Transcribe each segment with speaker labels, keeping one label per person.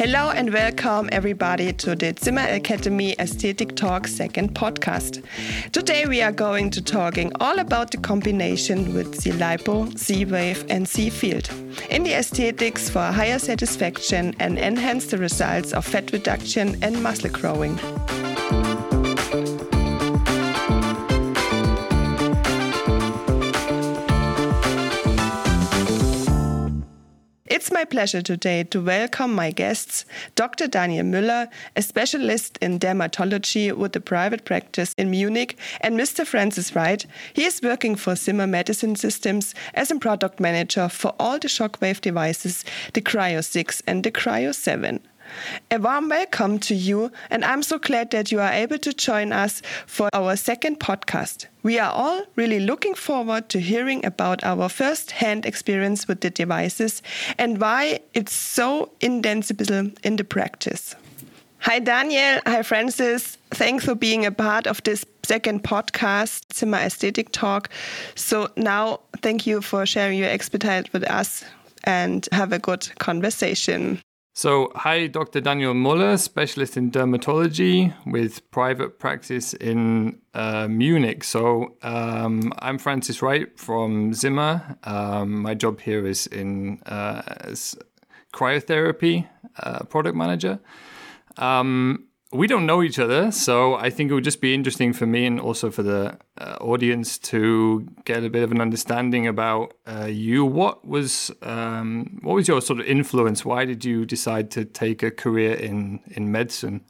Speaker 1: Hello and welcome everybody to the Zimmer Academy Aesthetic Talk second podcast. Today we are going to talking all about the combination with Z-Lipo, Z-wave and Z-field in the aesthetics for higher satisfaction and enhance the results of fat reduction and muscle growing. It's my pleasure today to welcome my guests, Dr. Daniel Müller, a specialist in dermatology with a private practice in Munich, and Mr. Francis Wright. He is working for Zimmer Medicine Systems as a product manager for all the shockwave devices, the Cryo 6 and the Cryo 7. A warm welcome to you, and I'm so glad that you are able to join us for our second podcast. We are all really looking forward to hearing about our first hand experience with the devices and why it's so indefensible in the practice. Hi, Daniel. Hi, Francis. Thanks for being a part of this second podcast, Zimmer Aesthetic Talk. So, now thank you for sharing your expertise with us and have a good conversation.
Speaker 2: So, hi, Dr. Daniel Muller, specialist in dermatology with private practice in uh, Munich. So, um, I'm Francis Wright from Zimmer. Um, my job here is in uh, cryotherapy uh, product manager. Um, we don't know each other, so I think it would just be interesting for me and also for the uh, audience to get a bit of an understanding about uh, you. What was um, what was your sort of influence? Why did you decide to take a career in in medicine?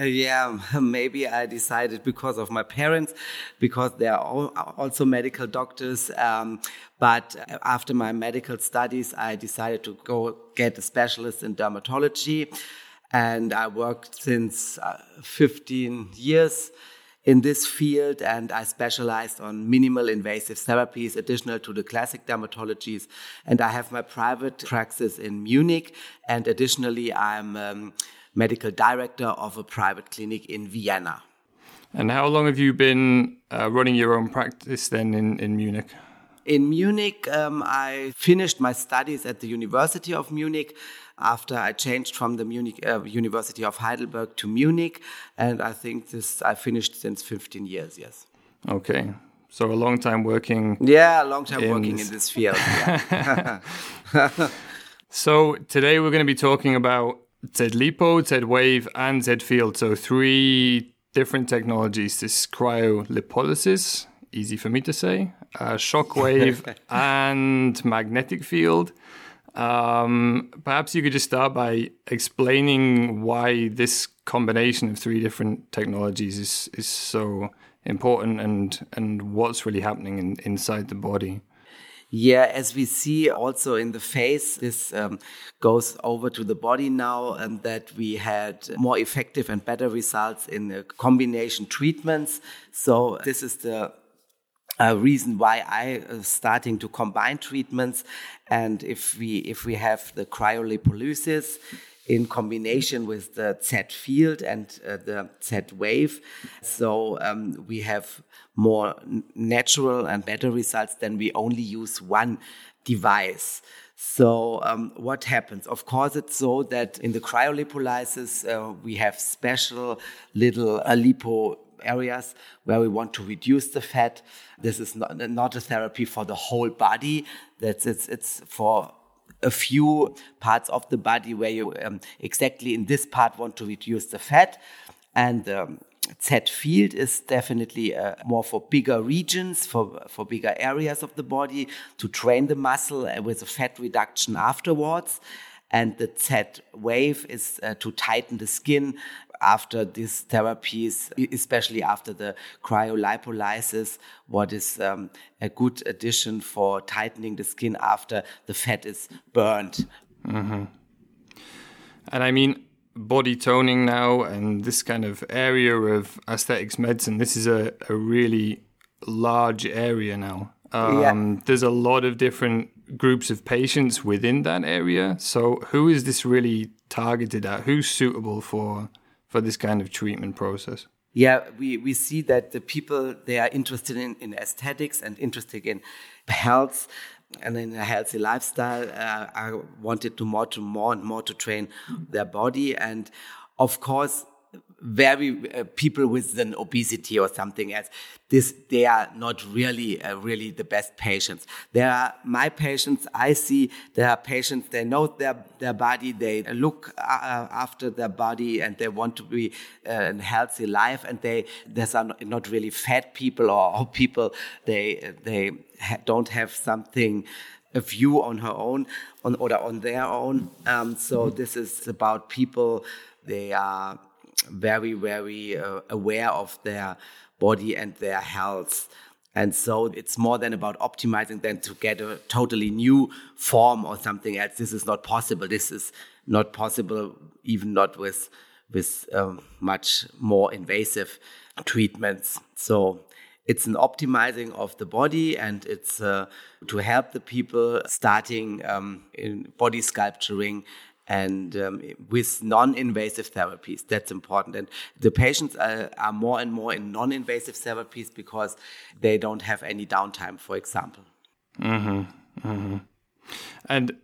Speaker 3: Uh, yeah, maybe I decided because of my parents, because they are also medical doctors. Um, but after my medical studies, I decided to go get a specialist in dermatology and I worked since uh, 15 years in this field and I specialized on minimal invasive therapies additional to the classic dermatologies and I have my private practice in Munich and additionally I'm um, medical director of a private clinic in Vienna.
Speaker 2: And how long have you been uh, running your own practice then in, in Munich?
Speaker 3: In Munich, um, I finished my studies at the University of Munich after I changed from the Munich uh, University of Heidelberg to Munich, and I think this I finished since 15 years. Yes.
Speaker 2: Okay, so a long time working.
Speaker 3: Yeah, a long time in working in this field. Yeah.
Speaker 2: so today we're going to be talking about Z-Lipo, Z-Wave, and Z-Field. So three different technologies. This cryolipolysis, easy for me to say, uh, shockwave, and magnetic field. Um, perhaps you could just start by explaining why this combination of three different technologies is, is so important and, and what's really happening in, inside the body.
Speaker 3: Yeah, as we see also in the face, this um, goes over to the body now, and that we had more effective and better results in the combination treatments. So this is the uh, reason why I uh, starting to combine treatments. And if we if we have the cryolipolysis in combination with the Z field and uh, the Z wave, so um, we have more natural and better results than we only use one device. So um, what happens? Of course, it's so that in the cryolipolysis uh, we have special little uh, lipo areas where we want to reduce the fat. This is not, not a therapy for the whole body. That's it's, it's for a few parts of the body where you um, exactly in this part want to reduce the fat. And um, Z field is definitely uh, more for bigger regions, for, for bigger areas of the body to train the muscle uh, with a fat reduction afterwards. And the Z wave is uh, to tighten the skin after these therapies, especially after the cryolipolysis, what is um, a good addition for tightening the skin after the fat is burned.
Speaker 2: Mm-hmm. And I mean, body toning now and this kind of area of aesthetics medicine, this is a, a really large area now. Um, yeah. There's a lot of different groups of patients within that area. So, who is this really targeted at? Who's suitable for for this kind of treatment process?
Speaker 3: Yeah, we, we see that the people they are interested in, in aesthetics and interested in health and in a healthy lifestyle, uh, I wanted to more to more and more to train their body. And of course, very uh, people with an obesity or something else. This they are not really uh, really the best patients. There are my patients i see there are patients they know their their body they look uh, after their body and they want to be uh, a healthy life and they there's are not really fat people or, or people they they ha don't have something a view on her own on or on their own. Um, so this is about people they are very, very uh, aware of their body and their health. And so it's more than about optimizing than to get a totally new form or something else. This is not possible. This is not possible, even not with with um, much more invasive treatments. So it's an optimizing of the body and it's uh, to help the people starting um, in body sculpturing and um, with non-invasive therapies. That's important. And the patients are, are more and more in non-invasive therapies because they don't have any downtime, for example.
Speaker 2: Mm-hmm. Mm-hmm. And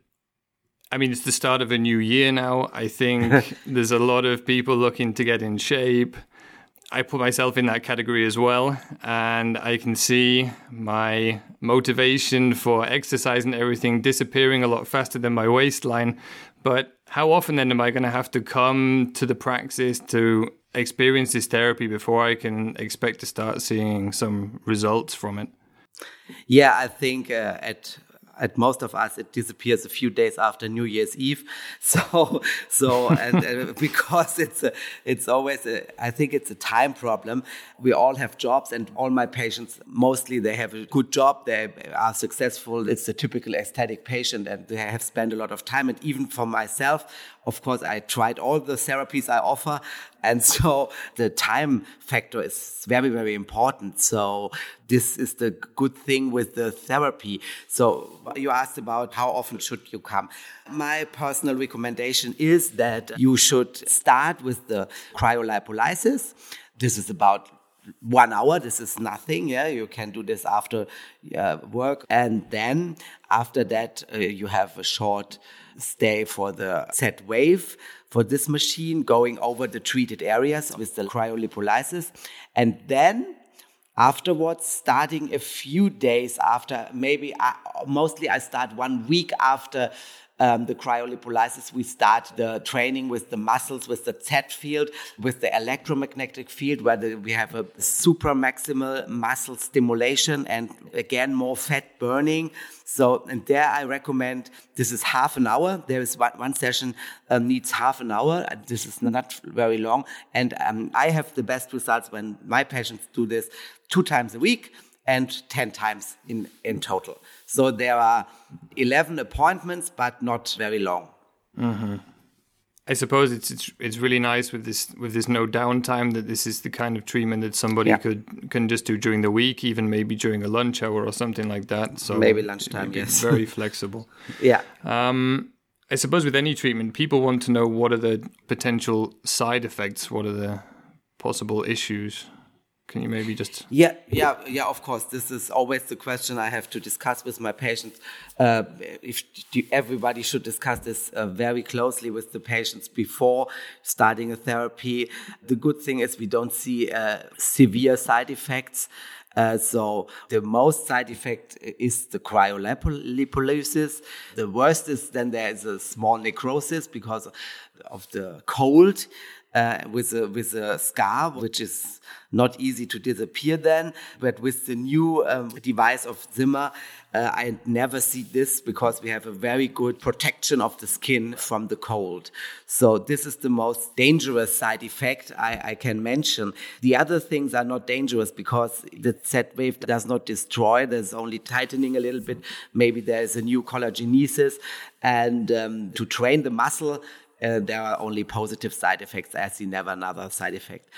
Speaker 2: I mean, it's the start of a new year now. I think there's a lot of people looking to get in shape. I put myself in that category as well, and I can see my motivation for exercise and everything disappearing a lot faster than my waistline. But how often then am I going to have to come to the praxis to experience this therapy before I can expect to start seeing some results from it?
Speaker 3: Yeah, I think uh, at at most of us it disappears a few days after New Year's Eve. So so and uh, because it's a, it's always a, I think it's a time problem. We all have jobs, and all my patients mostly they have a good job. They are successful. It's a typical aesthetic patient, and they have spent a lot of time. And even for myself, of course, I tried all the therapies I offer. And so the time factor is very, very important. So this is the good thing with the therapy. So you asked about how often should you come. My personal recommendation is that you should start with the cryolipolysis. This is about one hour. This is nothing. Yeah, you can do this after uh, work, and then after that uh, you have a short stay for the Z-Wave for this machine going over the treated areas with the cryolipolysis. And then afterwards, starting a few days after, maybe I, mostly I start one week after um, the cryolipolysis, we start the training with the muscles, with the Z field, with the electromagnetic field, where the, we have a super maximal muscle stimulation and again more fat burning. So, and there I recommend this is half an hour. There is one, one session um, needs half an hour. This is not very long, and um, I have the best results when my patients do this two times a week and 10 times in, in total. So there are 11 appointments, but not very long.
Speaker 2: Mm-hmm. I suppose it's, it's it's really nice with this with this no downtime that this is the kind of treatment that somebody yeah. could can just do during the week, even maybe during a lunch hour or something like that. So
Speaker 3: maybe lunchtime, yes.
Speaker 2: Very flexible.
Speaker 3: yeah.
Speaker 2: Um, I suppose with any treatment, people want to know what are the potential side effects, what are the possible issues. Can you maybe just?
Speaker 3: Yeah, yeah, yeah. Of course, this is always the question I have to discuss with my patients. Uh, if everybody should discuss this uh, very closely with the patients before starting a therapy. The good thing is we don't see uh, severe side effects. Uh, so the most side effect is the cryolipolysis. The worst is then there is a small necrosis because of the cold uh, with a with a scar, which is not easy to disappear then. But with the new um, device of Zimmer, uh, I never see this because we have a very good protection of the skin from the cold. So this is the most dangerous side effect I, I can mention. The other things are not dangerous because the Z-Wave does not destroy. There's only tightening a little bit. Maybe there is a new collagenesis. And um, to train the muscle, uh, there are only positive side effects. I see never another side effect.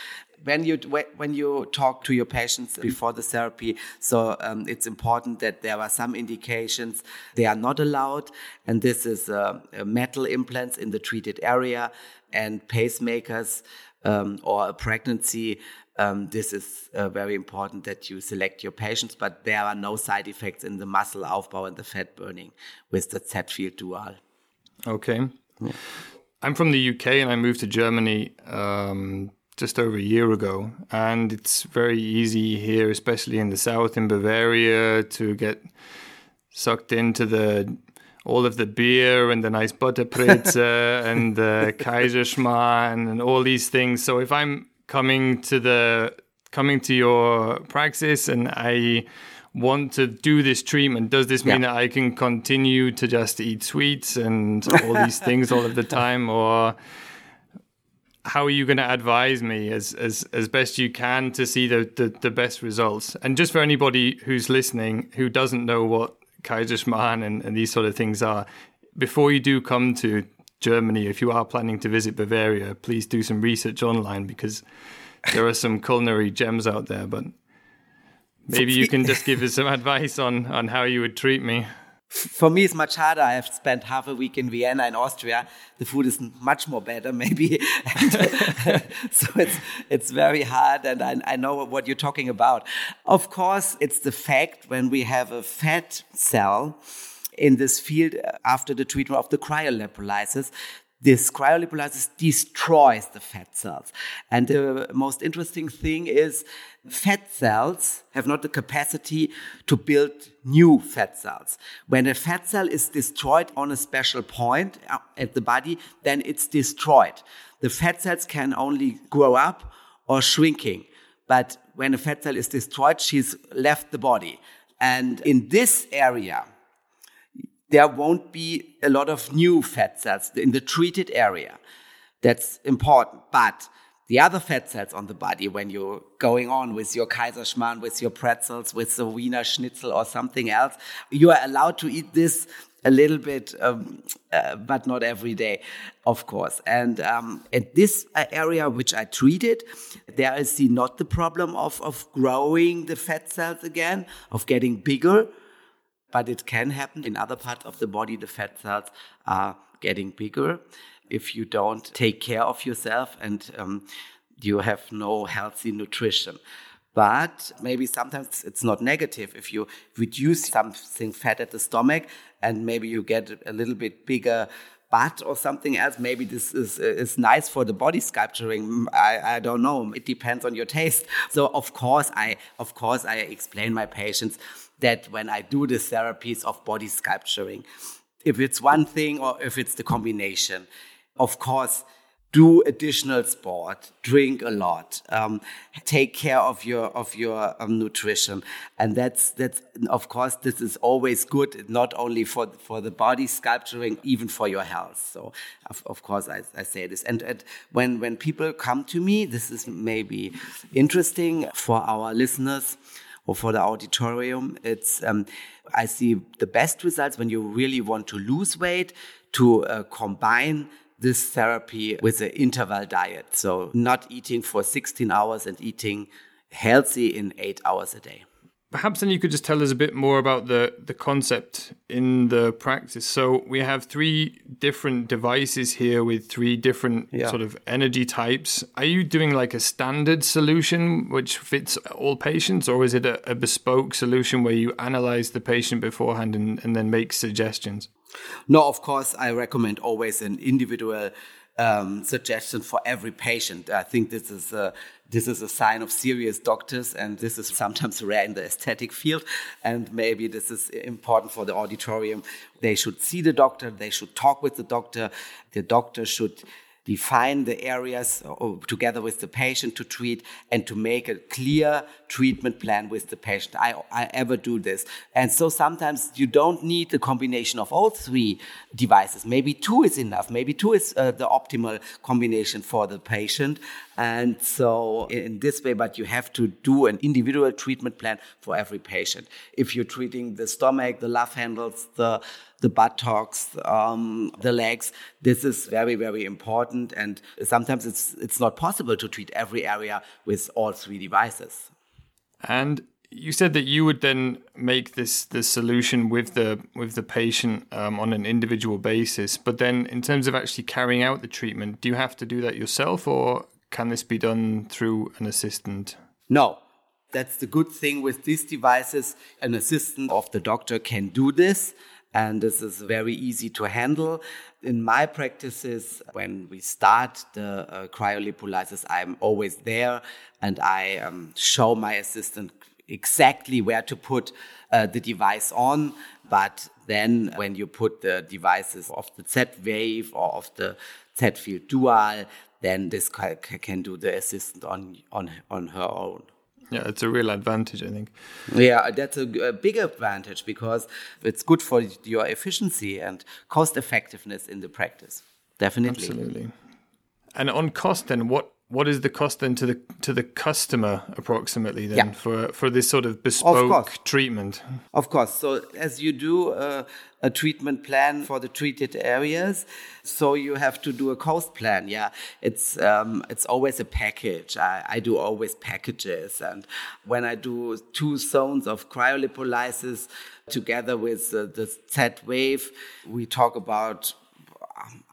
Speaker 3: When you when you talk to your patients before the therapy, so um, it's important that there are some indications they are not allowed, and this is uh, metal implants in the treated area and pacemakers um, or a pregnancy um, this is uh, very important that you select your patients, but there are no side effects in the muscle Aufbau and the fat burning with the Z-field dual.
Speaker 2: Okay. Yeah. I'm from the UK and I moved to Germany um, just over a year ago. And it's very easy here, especially in the south in Bavaria, to get sucked into the all of the beer and the nice butterpizza and the Kaiserschmarrn and all these things. So if I'm coming to the coming to your praxis and I want to do this treatment, does this mean yeah. that I can continue to just eat sweets and all these things all of the time, or how are you going to advise me as as as best you can to see the, the, the best results? And just for anybody who's listening who doesn't know what Kaiserschmarrn and, and these sort of things are, before you do come to Germany, if you are planning to visit Bavaria, please do some research online because there are some culinary gems out there. But maybe you can just give us some advice on on how you would treat me.
Speaker 3: For me, it's much harder. I have spent half a week in Vienna, in Austria. The food is much more better, maybe. so it's it's very hard, and I, I know what you're talking about. Of course, it's the fact when we have a fat cell in this field uh, after the treatment of the cryolipolysis this cryolipolysis destroys the fat cells. And the most interesting thing is fat cells have not the capacity to build new fat cells. When a fat cell is destroyed on a special point uh, at the body, then it's destroyed. The fat cells can only grow up or shrinking. But when a fat cell is destroyed, she's left the body. And in this area, there won't be a lot of new fat cells in the treated area. That's important. But the other fat cells on the body, when you're going on with your Kaiserschmarrn, with your pretzels, with the Wiener Schnitzel or something else, you are allowed to eat this a little bit, um, uh, but not every day, of course. And um, at this area which I treated, there is not the problem of, of growing the fat cells again, of getting bigger, but it can happen in other parts of the body. The fat cells are getting bigger if you don't take care of yourself and um, you have no healthy nutrition. But maybe sometimes it's not negative if you reduce something fat at the stomach and maybe you get a little bit bigger butt or something else. Maybe this is is nice for the body sculpturing. I, I don't know. It depends on your taste. So of course I of course I explain my patients that when I do the therapies of body sculpturing, if it's one thing or if it's the combination, of course, do additional sport, drink a lot, um, take care of your of your um, nutrition, and that's that's of course this is always good not only for for the body sculpturing, even for your health. So of, of course I, I say this, and, and when when people come to me, this is maybe interesting for our listeners or for the auditorium. It's um, I see the best results when you really want to lose weight to uh, combine this therapy with an interval diet. So, not eating for 16 hours and eating healthy in eight hours a day.
Speaker 2: Perhaps then you could just tell us a bit more about the, the concept in the practice. So we have three different devices here with three different yeah. sort of energy types. Are you doing like a standard solution which fits all patients, or is it a, a bespoke solution where you analyze the patient beforehand and, and then make suggestions?
Speaker 3: No, of course, I recommend always an individual um, suggestion for every patient. I think this is a, this is a sign of serious doctors, and this is sometimes rare in the aesthetic field. And maybe this is important for the auditorium. They should see the doctor. They should talk with the doctor. The doctor should define the areas uh, together with the patient to treat and to make a clear treatment plan with the patient. I, I ever do this. And so sometimes you don't need a combination of all three devices. Maybe two is enough. Maybe two is uh, the optimal combination for the patient. And so in this way, but you have to do an individual treatment plan for every patient. If you're treating the stomach, the love handles, the the buttocks, um, the legs. This is very, very important. And sometimes it's, it's not possible to treat every area with all three devices.
Speaker 2: And you said that you would then make this the solution with the with the patient um, on an individual basis. But then, in terms of actually carrying out the treatment, do you have to do that yourself, or can this be done through an assistant?
Speaker 3: No. That's the good thing with these devices. An assistant of the doctor can do this, and this is very easy to handle. In my practices, when we start the uh, cryolipolysis, I'm always there and I um, show my assistant exactly where to put uh, the device on. But then when you put the devices of the Z wave or of the Z field dual, then this can do the assistant on, on, on her own.
Speaker 2: Yeah, it's a real advantage, I think.
Speaker 3: Yeah, that's a, a, big advantage because it's good for your efficiency and cost effectiveness in the practice. Definitely.
Speaker 2: Absolutely. And on cost, then, what what is the cost then to the to the customer approximately then yeah. for for this sort of bespoke of treatment?
Speaker 3: Of course. So as you do a, a, treatment plan for the treated areas, so you have to do a cost plan. Yeah, it's um, it's always a package. I, I do always packages, and when I do two zones of cryolipolysis together with uh, the Z wave, we talk about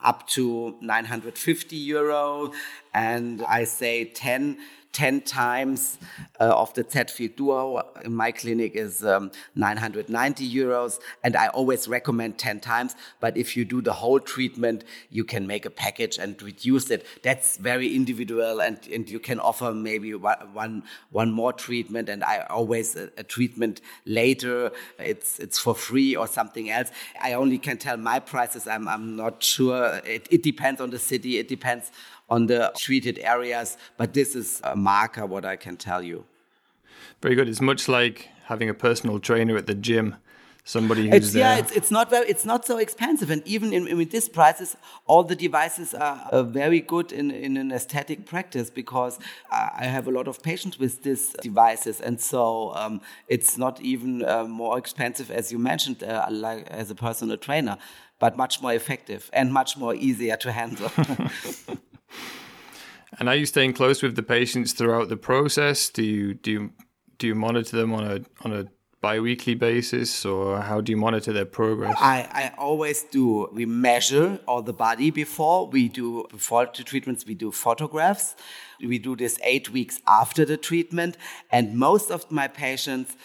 Speaker 3: up to 950 euro. And I say 10 10 times uh, of the Z-Field Duo in my clinic is um, 990 euros. And I always recommend 10 times. But if you do the whole treatment, you can make a package and reduce it. That's very individual. And, and you can offer maybe one, one more treatment. And I always a, a treatment later. It's, it's for free or something else. I only can tell my prices. I'm, I'm not sure. It, it depends on the city. It depends on the treated areas. But this is a marker, what I can tell you.
Speaker 2: Very good. It's much like having a personal trainer at the gym. Somebody
Speaker 3: who's
Speaker 2: it's,
Speaker 3: there. Yeah, it's, it's not very, it's not so expensive, and even in, in with this prices, all the devices are, are very good in, in an aesthetic practice because I have a lot of patients with these devices, and so um, it's not even uh, more expensive as you mentioned, uh, like as a personal trainer, but much more effective and much more easier to handle.
Speaker 2: And are you staying close with the patients throughout the process? Do you do you, do you monitor them on a on a bi-weekly basis or how do you monitor their progress
Speaker 3: I, I always do we measure all the body before we do before the treatments we do photographs we do this eight weeks after the treatment and most of my patients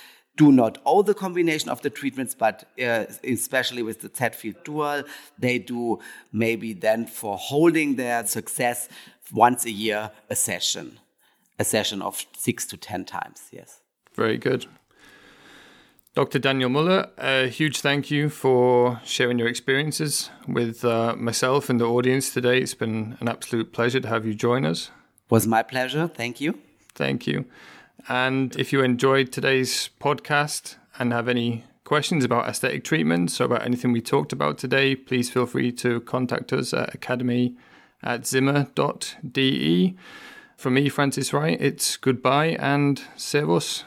Speaker 3: do not all the combination of the treatments, but uh, especially with the Z field dual, they do maybe then for holding their success once a year a session, a session of six to 10 times. Yes.
Speaker 2: Very good. Dr. Daniel Muller, a huge thank you for sharing your experiences with uh, myself and the audience today. It's been an absolute pleasure to have you join us.
Speaker 3: Was my pleasure. Thank you.
Speaker 2: Thank you. And if you enjoyed today's podcast and have any questions about aesthetic treatments or about anything we talked about today, please feel free to contact us at academy at zimmer.de. For me, Francis Wright, it's goodbye and servus.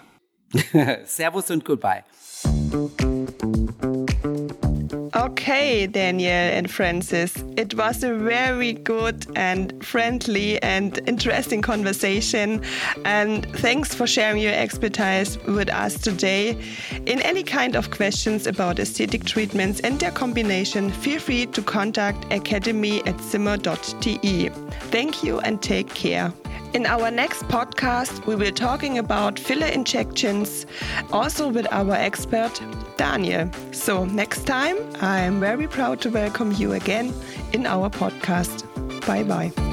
Speaker 3: servus and goodbye.
Speaker 1: Okay, Daniel and Francis, it was a very good and friendly and interesting conversation. And thanks for sharing your expertise with us today. In any kind of questions about aesthetic treatments and their combination, feel free to contact academy at zimmer.de. Thank you and take care. In our next podcast, we will be talking about filler injections, also with our expert Daniel. So next time, I'm very proud to welcome you again in our podcast. Bye bye.